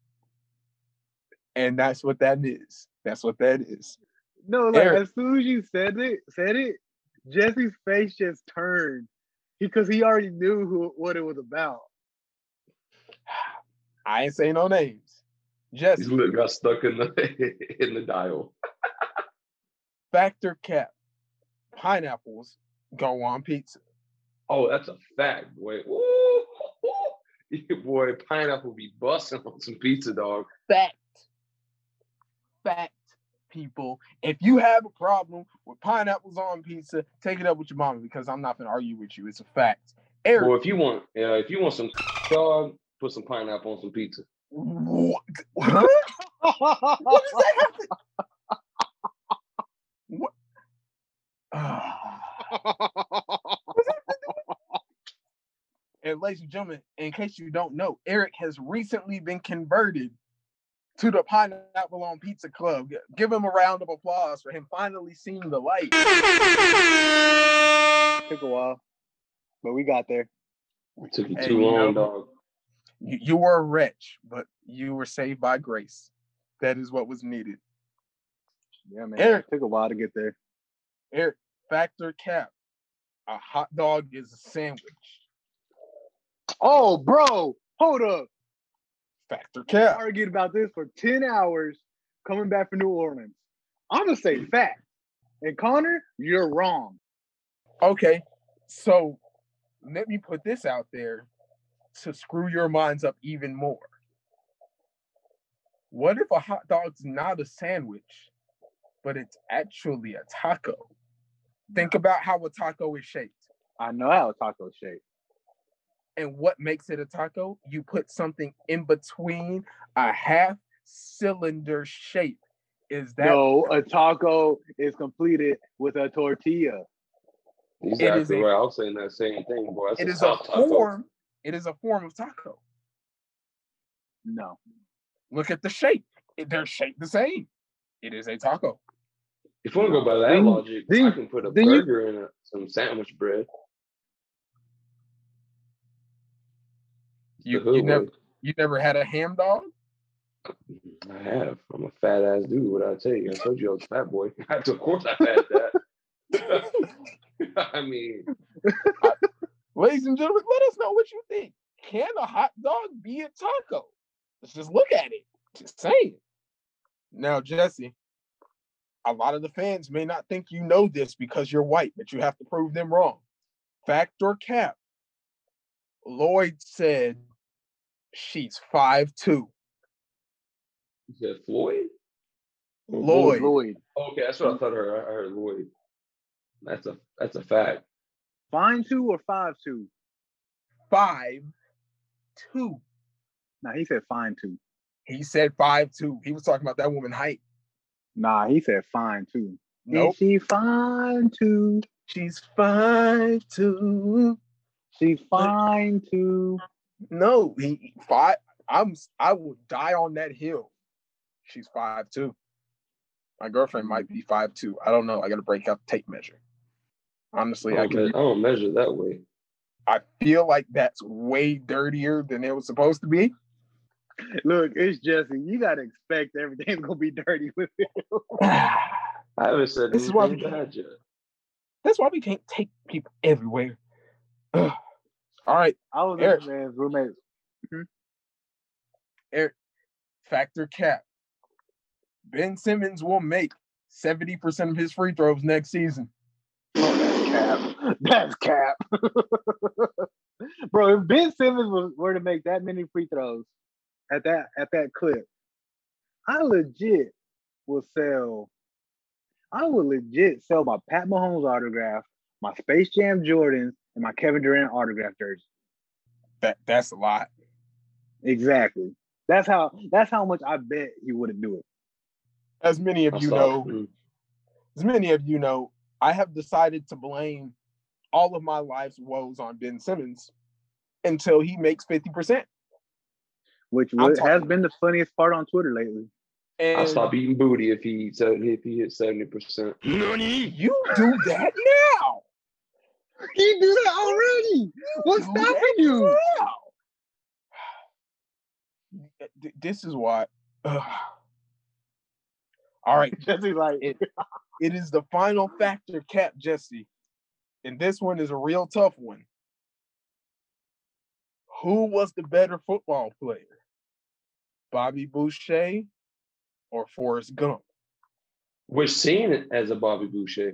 and that's what that is. That's what that is. No, like Eric. as soon as you said it, said it, Jesse's face just turned because he already knew who what it was about. I ain't say no names. Jesse His lip got stuck in the in the dial. Factor cap. Pineapples go on pizza. Oh, that's a fact, boy. Ooh, boy, pineapple be busting on some pizza, dog. Fact fact, people. If you have a problem with pineapples on pizza, take it up with your mama because I'm not gonna argue with you. It's a fact. Eric, well, if you want, uh, if you want some dog, put some pineapple on some pizza. What? what does that have to? What? and ladies and gentlemen, in case you don't know, Eric has recently been converted to the Pineapple on Pizza Club. Give him a round of applause for him finally seeing the light. Took a while, but we got there. It took you hey, too long, you know, dog. You, you were a wretch, but you were saved by grace. That is what was needed. Yeah, man. Eric, it took a while to get there. Eric, factor cap. A hot dog is a sandwich. Oh, bro, hold up. Factor cap. Argued about this for 10 hours coming back from New Orleans. I'm gonna say fact. And Connor, you're wrong. Okay. So let me put this out there to screw your minds up even more. What if a hot dog's not a sandwich, but it's actually a taco? Think about how a taco is shaped. I know how a taco is shaped. And what makes it a taco? You put something in between a half cylinder shape. Is that no? A taco is completed with a tortilla. Exactly right. I was saying that same thing, boy. That's it a is a form. It is a form of taco. No. Look at the shape. They're shaped the same. It is a taco. If you want to go by that then, logic, then, I can put a burger you, in a, some sandwich bread. You, you never you never had a ham dog? Mm, I have. I'm a fat ass dude. What I tell you? I told you I was a fat boy. of course, I had that. I mean, I, ladies and gentlemen, let us know what you think. Can a hot dog be a taco? Let's just look at it. Just saying. Now, Jesse, a lot of the fans may not think you know this because you're white, but you have to prove them wrong. Fact or cap? Lloyd said she's five two. You said Floyd? Lloyd. Lloyd. Okay, that's what I thought I heard. I heard Lloyd. That's a that's a fact. Fine two or five two? Five two. Nah, he said fine two. He said five two. He was talking about that woman height. Nah, he said fine two. Nope. Is she fine too? She's fine too. She's fine too. No, he five. I'm I will die on that hill. She's five two. My girlfriend might be five two. I don't know. I got to break out the tape measure. Honestly, I, I, can, I don't measure that way. I feel like that's way dirtier than it was supposed to be. Look, it's Jesse. You gotta expect everything's gonna be dirty with you. I haven't said this is why we bad yet. That's why we can't take people everywhere. All right. I was Eric. man's roommate. Mm-hmm. Eric, factor cap. Ben Simmons will make 70% of his free throws next season. That's cap. That's cap. Bro, if Ben Simmons was, were to make that many free throws at that at that clip, I legit will sell. I would legit sell my Pat Mahomes autograph, my Space Jam Jordans, and my Kevin Durant autograph jersey. That that's a lot. Exactly. That's how that's how much I bet he wouldn't do it. As many of you know, as many of you know, I have decided to blame all of my life's woes on Ben Simmons until he makes 50%. Which has been the funniest part on Twitter lately. And I'll stop eating booty if he if he hits 70%. Nani? You do that now. He do that already. What's stopping you? This is why. Uh, all right, Jesse, like it, it is the final factor cap, Jesse. And this one is a real tough one. Who was the better football player? Bobby Boucher or Forrest Gump? We're seeing it as a Bobby Boucher.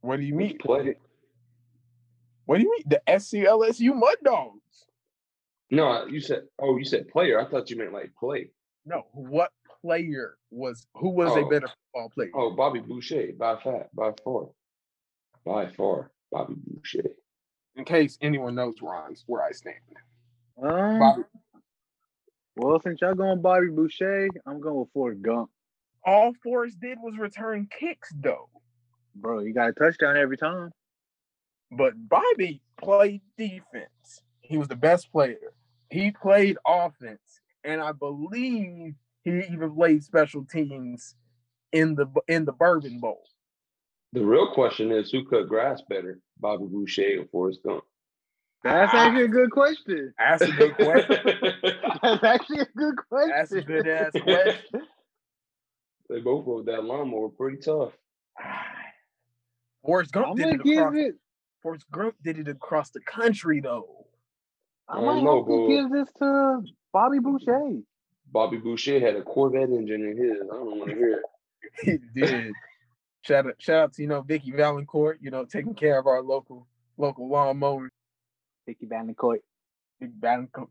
What do you mean? Play. What do you mean? The SCLSU Mud Dogs. No, you said, oh, you said player. I thought you meant like play. No, what player was who was oh. a better football player? Oh, Bobby Boucher, by far, by far, by far, Bobby Boucher. In case anyone knows where I, where I stand. Um, Bobby. Well, since y'all going Bobby Boucher, I'm going with Forrest Gump. All Forrest did was return kicks, though. Bro, you got a touchdown every time. But Bobby played defense. He was the best player. He played offense, and I believe he even played special teams in the in the Bourbon Bowl. The real question is who cut grass better, Bobby Boucher or Forrest Gump? That's ah. actually a good question. That's a good question. That's actually a good question. That's a good ass question. they both rode that lawnmower pretty tough. Ah. Forrest Gump I'm did gonna it give across. it. Forrest Gump did it across the country though. I I might don't know, have to bro. give this to Bobby Boucher. Bobby Boucher had a Corvette engine in his. I don't want to hear it. He did. shout out, shout out to you know Vicki Vallencourt. You know taking care of our local local lawnmower. Vicki Vallencourt. Big Vallencourt.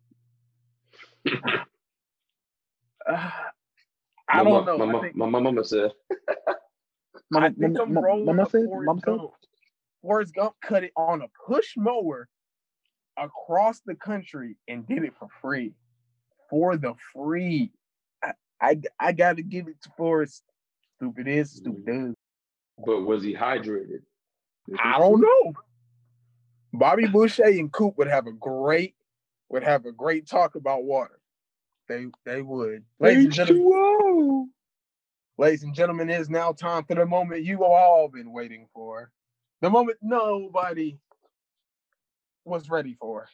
Uh, I My don't mo- know. My, I think, my, my mama said, I Mama, think I'm mama, rolling mama with said, Forrest mama said, Gump. Forrest Gump cut it on a push mower across the country and did it for free. For the free. I, I, I got to give it to Forrest. Stupid is, stupid does. but was he hydrated? I don't know. Bobby Boucher and Coop would have a great would have a great talk about water. They they would. Ladies and gentlemen, ladies and gentlemen, it is now time for the moment you all been waiting for. The moment nobody was ready for.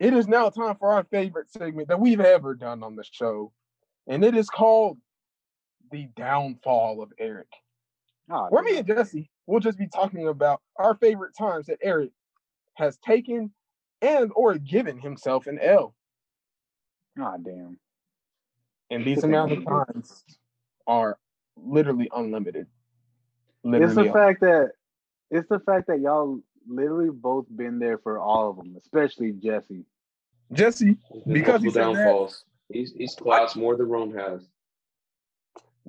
It is now time for our favorite segment that we've ever done on the show. And it is called The Downfall of Eric. Ah, oh, Where me and Jesse, we'll just be talking about our favorite times that Eric has taken and or given himself an L. Oh, damn. And these amount of times are literally unlimited. It's Literally the fact that it's the fact that y'all literally both been there for all of them, especially Jesse. Jesse, Because he multiple said that- downfalls. He's he's classed more than Rome has.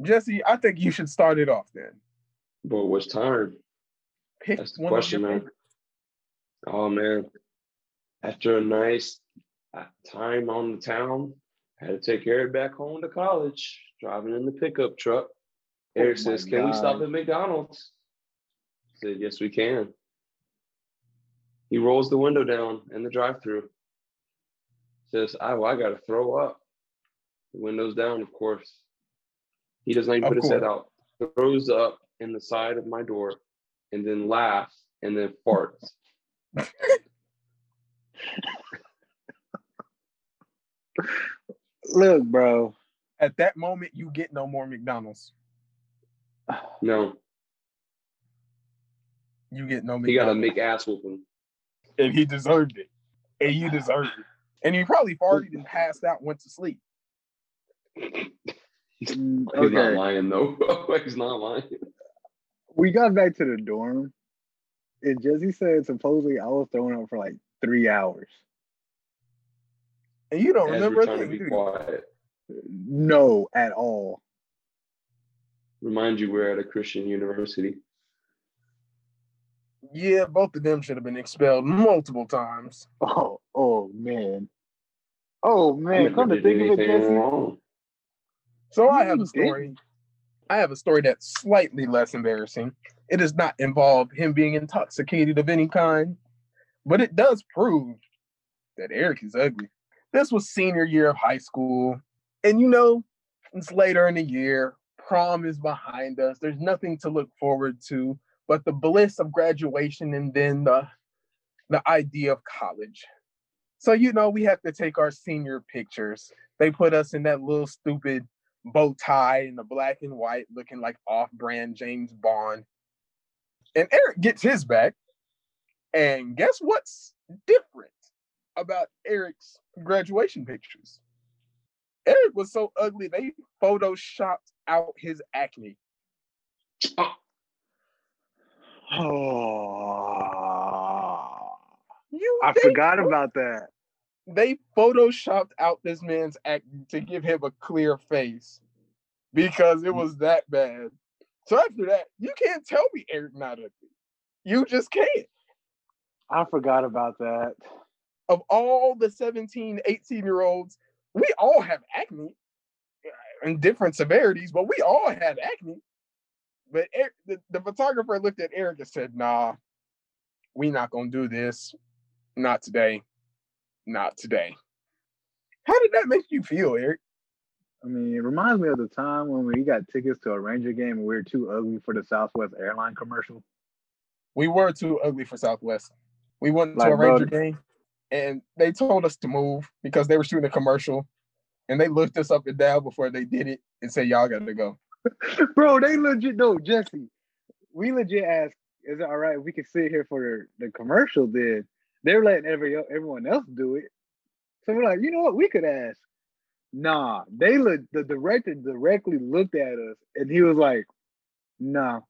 Jesse, I think you should start it off then. But which time? Pick That's the question, man. favorites. Oh man. After a nice uh, time on the town, had to take Eric back home to college, driving in the pickup truck. Eric Oh my says, Can we stop at McDonald's? I said, Yes, we can. He rolls the window down in the drive-through. Says, Oh, I gotta throw up. The window's down, of course. He does not even Of put his head out. Throws up in the side of my door and then laughs and then farts. Look, bro. At that moment, you get no more McDonald's. No, You get no he got a McDonald's. make ass whooping. and he deserved it. And you deserved it. And he probably farted and passed out, and went to sleep. Mm, He's not lying though. He's not lying. we got back to the dorm, and Jesse said supposedly I was throwing up for like three hours. And you don't As remember we're trying to be quiet. No, at all. Remind you, we're at a Christian university. Yeah, both of them should have been expelled multiple times. Oh, oh man. Oh man, come to think of it, Jesse. wrong. So I have a story. I have a story that's slightly less embarrassing. It does not involve him being intoxicated of any kind, but it does prove that Eric is ugly. This was senior year of high school, and you know, it's later in the year. Prom is behind us. There's nothing to look forward to but the bliss of graduation and then the the idea of college. So you know, we have to take our senior pictures. They put us in that little stupid bow tie and the black and white looking like off-brand James Bond. And Eric gets his back. And guess what's different about Eric's graduation pictures? Eric was so ugly they photoshopped out his acne. Oh, Oh, you I forgot about that. they photoshopped out this man's acne to give him a clear face because it was that bad. So after that, you can't tell me Eric not ugly. You just can't. I forgot about that. Of all the 17, 18 year olds, we all have acne uh, in different severities, but we all had acne. But Eric, the, the photographer looked at Eric and said, nah, we not gonna do this. Not today. Not today. How did that make you feel, Eric? I mean, it reminds me of the time when we got tickets to a Ranger game and we were too ugly for the Southwest airline commercial. We were too ugly for Southwest. We went like, to a Ranger bro, game, and they told us to move because they were shooting a commercial, and they looked us up and down before they did it and said, "Y'all got to go." bro, they legit no Jesse. We legit asked, "Is it all right if we can sit here for the, the commercial?" Then they're letting every everyone else do it. So we're like, you know what? We could ask. Nah, they look. The director directly looked at us, and he was like, "Nah,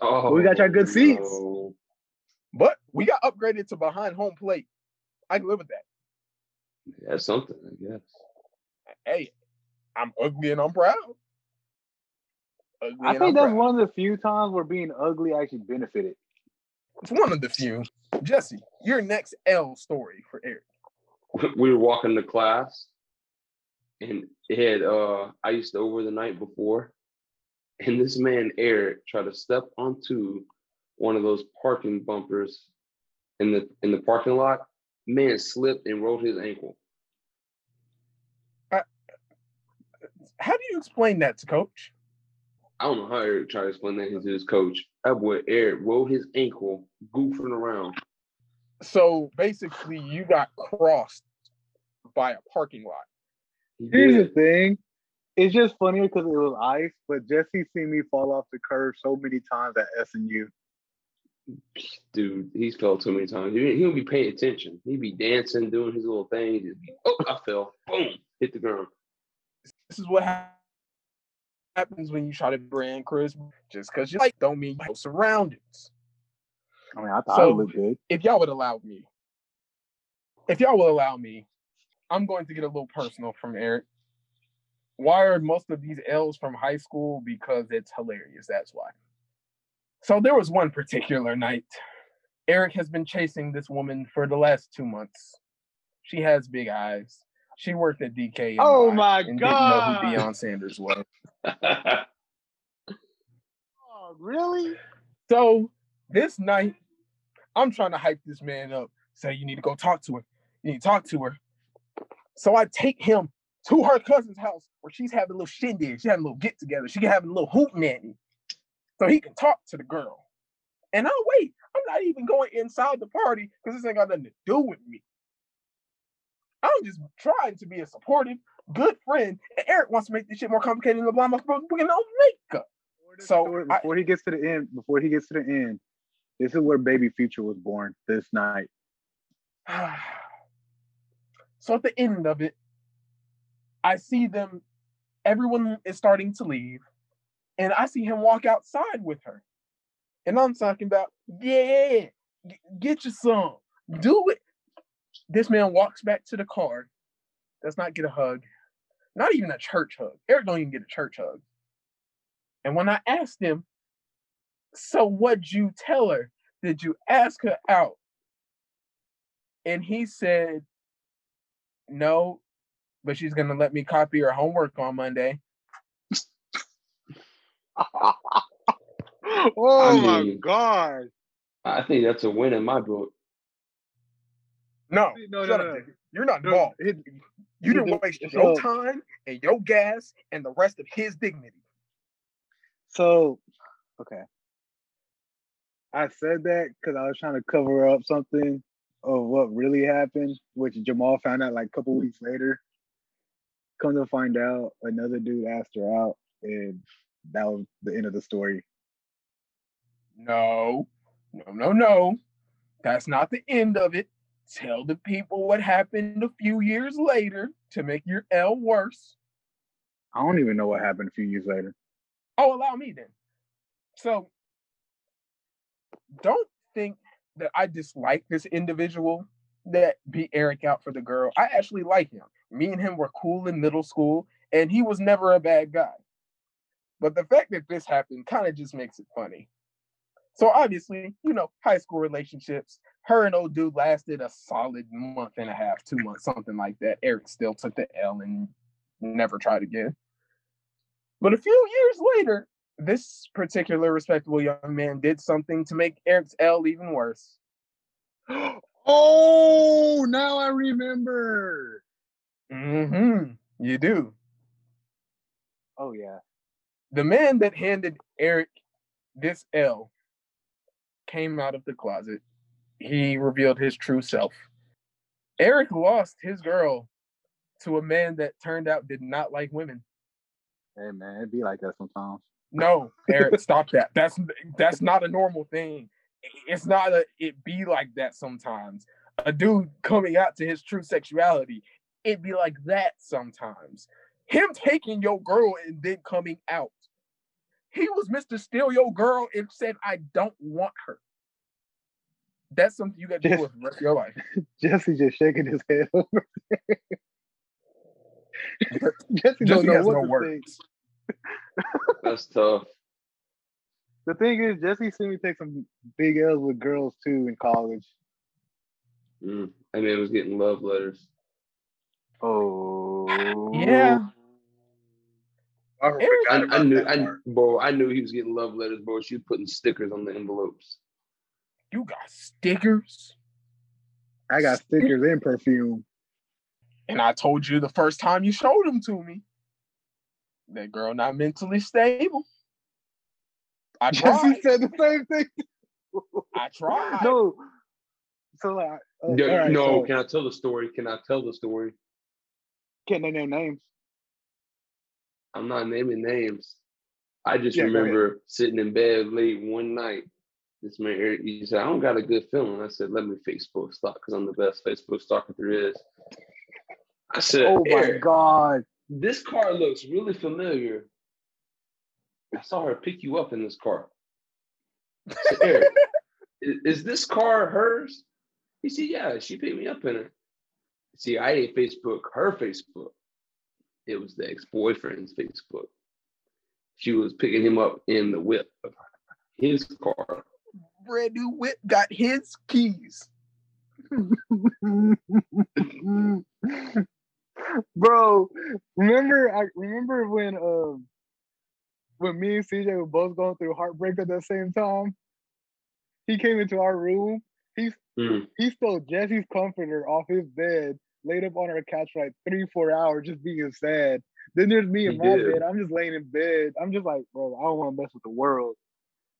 oh, we got y'all good oh, seats." No. But we got upgraded to behind home plate. I can live with that. That's something, I guess. Hey, I'm ugly and I'm proud. Ugly I think that's proud. one of the few times where being ugly actually benefited. It's one of the few. Jesse, your next L story for Eric. We were walking to class, and it had uh I used to over the night before, and this man Eric tried to step onto one of those parking bumpers in the in the parking lot. Man slipped and rolled his ankle. Uh, how do you explain that to coach? I don't know how Eric tried to explain that to his coach. That boy Eric rolled his ankle, goofing around. So basically, you got crossed by a parking lot. Here's the thing. It's just funnier because it was ice, but Jesse seen me fall off the curb so many times at SNU dude, he's fell too many times. He, he would be paying attention. He'd be dancing, doing his little thing. He'd be, oh, I fell. Boom, hit the ground. This is what happens when you try to brand charisma. Just because you like don't mean your surroundings. I mean, I thought so, looked good. If y'all would allow me, if y'all will allow me, I'm going to get a little personal from Eric. Why are most of these L's from high school? Because it's hilarious. That's why. So there was one particular night. Eric has been chasing this woman for the last two months. She has big eyes. She worked at DK. Oh my and god! Didn't know who Deion Sanders was. oh, really? So this night, I'm trying to hype this man up. Say you need to go talk to her. You need to talk to her. So I take him to her cousin's house where she's having a little shindig. She having a little get together. She having a little hoot nanny so he can talk to the girl. And I'll wait. I'm not even going inside the party because this ain't got nothing to do with me. I'm just trying to be a supportive, good friend. And Eric wants to make this shit more complicated than must putting on makeup. So before, before I, he gets to the end, before he gets to the end, this is where Baby Future was born this night. so at the end of it, I see them. Everyone is starting to leave and I see him walk outside with her. And I'm talking about, yeah, get your some, do it. This man walks back to the car, does not get a hug, not even a church hug. Eric don't even get a church hug. And when I asked him, so what'd you tell her? Did you ask her out? And he said, no, but she's gonna let me copy her homework on Monday. oh I my god! I think that's a win in my book. No, no, no, no, You're not involved. No, it, you didn't waste your time and your gas and the rest of his dignity. So, okay. I said that because I was trying to cover up something of what really happened, which Jamal found out like a couple weeks later. Come to find out, another dude asked her out, and that was the end of the story. No, no, no, no. That's not the end of it. Tell the people what happened a few years later to make your L worse. I don't even know what happened a few years later. Oh, allow me then. So, don't think that I dislike this individual that beat Eric out for the girl. I actually like him. Me and him were cool in middle school, and he was never a bad guy. But the fact that this happened kind of just makes it funny. So obviously, you know, high school relationships. Her and old dude lasted a solid month and a half, two months, something like that. Eric still took the L and never tried again. But a few years later, this particular respectable young man did something to make Eric's L even worse. oh, now I remember. Mm-hmm. You do. Oh yeah. The man that handed Eric this L came out of the closet. He revealed his true self. Eric lost his girl to a man that turned out did not like women. Hey man, it'd be like that sometimes. No, Eric, stop that. That's that's not a normal thing. It's not a it be like that sometimes. A dude coming out to his true sexuality, it be like that sometimes. Him taking your girl and then coming out. He was Mr. Steal Your Girl and said, I don't want her. That's something you got to deal with the rest of your life. Jesse just shaking his head over. Jesse, Jesse has no words. That's tough. The thing is, Jesse seen me take some big L's with girls too in college. Mm, and it was getting love letters. Oh yeah. I, I, I knew, I, bro. I knew he was getting love letters, bro. She was putting stickers on the envelopes. You got stickers. I got stickers and perfume. And I told you the first time you showed them to me, that girl not mentally stable. I tried. He said the same thing. I tried. No. So like, uh, no, right, no so, can I tell the story? Can I tell the story? Can't they name names? I'm not naming names. I just yeah, remember sitting in bed late one night. This man Eric, he said, "I don't got a good feeling." I said, "Let me Facebook stalk because I'm the best Facebook stalker there is." I said, "Oh my god, this car looks really familiar. I saw her pick you up in this car. Said, Eric, is, is, this car hers? He said, Yeah, she picked me up in it. See, I ain't Facebook her Facebook. It was the ex-boyfriend's Facebook. She was picking him up in the whip of his car. Brand new whip got his keys. Bro, remember I remember when um when me and CJ were both going through heartbreak at the same time. He came into our room. He's mm. he stole Jesse's comforter off his bed, laid up on our couch for like three, four hours, just being sad. Then there's me in he my did. bed. I'm just laying in bed. I'm just like, bro, I don't want to mess with the world.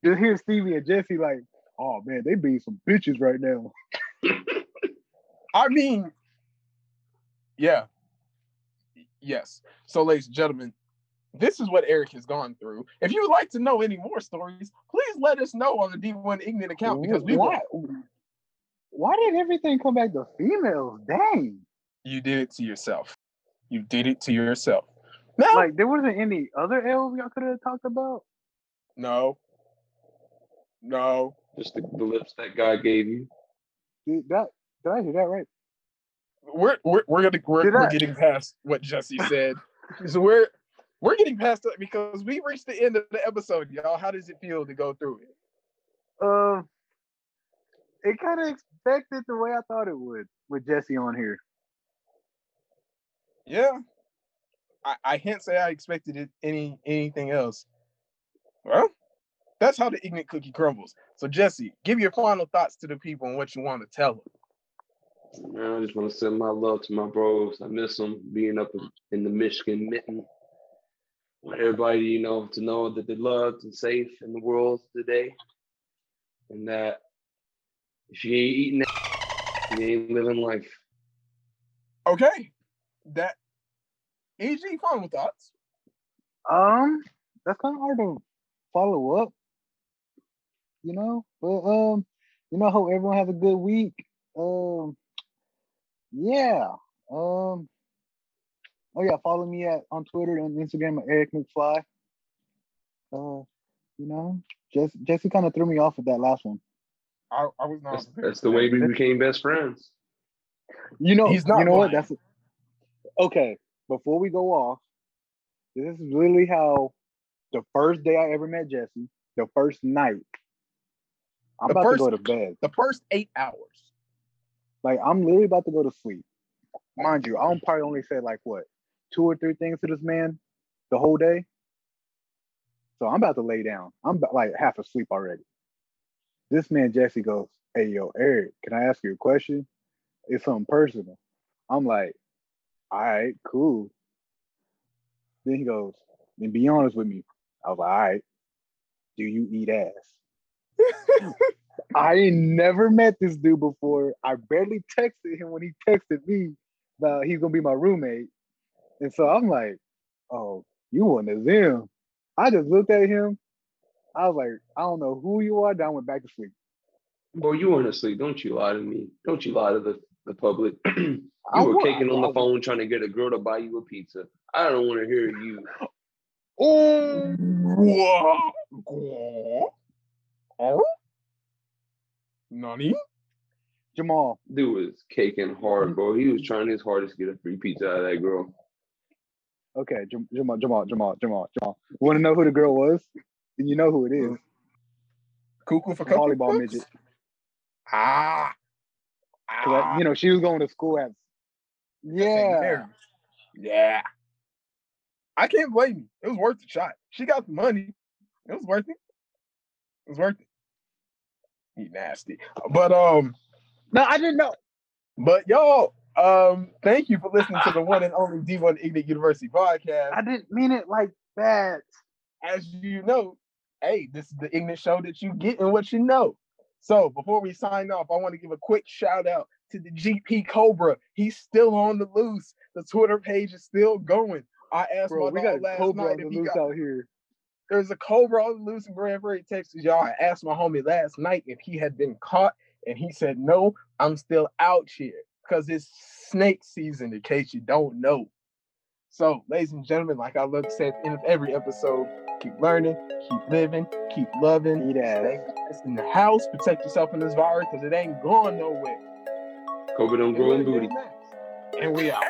Just hear Stevie and Jesse like, oh man, they being some bitches right now. I mean, yeah, Yes. So, ladies and gentlemen, this is what Eric has gone through. If you would like to know any more stories, please let us know on the D1 Ignorant account because we why, why did everything come back to females? Dang. You did it to yourself. You did it to yourself. No. like there wasn't any other L's y'all could have talked about. No. No. Just the, the lips that God gave you. Did that did I hear that right? we're we're we're gonna we're, we're getting past what Jesse said. so we're we're getting past it because we reached the end of the episode, y'all. How does it feel to go through it? Um, uh, it kind of expected the way I thought it would with Jesse on here. Yeah, I, I can't say I expected it any anything else. Well, that's how the ignorant cookie crumbles. So Jesse, give your final thoughts to the people and what you want to tell them. Man, I just want to send my love to my bros. I miss them being up in the Michigan mitten. I want everybody, you know, to know that they're loved and safe in the world today. And that if you ain't eating that, you ain't living life. Okay. That AG final thoughts. Um, that's kind of hard to follow up. You know, but um, you know, hope everyone has a good week. Um, yeah. Um. Oh yeah, follow me at on Twitter and Instagram at Eric McFly. Uh, you know, Jesse Jesse kind of threw me off with that last one. I, I was not. That's, that's, the way we became best friends. You know, he's not. You know lying. what? That's okay. Before we go off, this is literally how the first day I ever met Jesse, the first night. I'm the about first, to go to bed. The first eight hours. Like I'm literally about to go to sleep. Mind you, I'll probably only say like what two or three things to this man the whole day. So I'm about to lay down. I'm about, like half asleep already. This man Jesse goes, "Hey yo, Eric, can I ask you a question? It's something personal." I'm like, "All right, cool." Then he goes, "And be honest with me." I was like, "All right, do you eat ass?" I ain't never met this dude before. I barely texted him when he texted me that he's gonna be my roommate. And so I'm like, oh, you want to Zim. I just looked at him. I was like, I don't know who you are. Then I went back to sleep. Boy, you weren't asleep. Don't you lie to me. Don't you lie to the, the public. you were caking on the phone trying to get a girl to buy you a pizza. I don't want to hear you. Oh, oh, Nani? Jamal. Dude was caking hard, bro. He was trying his hardest to get a free pizza out of that girl. Okay, Jamal, Jamal, Jamal, Jamal, Jamal. Want to know who the girl was? And you know who it is. Cuckoo for volleyball midget. Ah. ah. you know, she was going to school at. Yeah. Yeah. I can't blame you. It was worth the shot. She got the money. It was worth it. It was worth it. He nasty. But um No, I didn't know. But y'all, um, thank you for listening to the one and only D1 Ignite University podcast. I didn't mean it like that. As you know, hey, this is the Ignite show that you get and what you know. So before we sign off, I want to give a quick shout out to the GP Cobra. He's still on the loose. The Twitter page is still going. I asked Bro, my we got last Cobra night on the loose got, out here. There's a Cobra on the loose in Grand Prairie, Texas, y'all. I asked my homie last night if he had been caught, and he said, No, I'm still out here because it's snake season, in case you don't know. So, ladies and gentlemen, like I love to say at the end of every episode, keep learning, keep living, keep loving, Eat stay in the house, protect yourself from this virus because it ain't going nowhere. COVID don't grow in booty. And we out.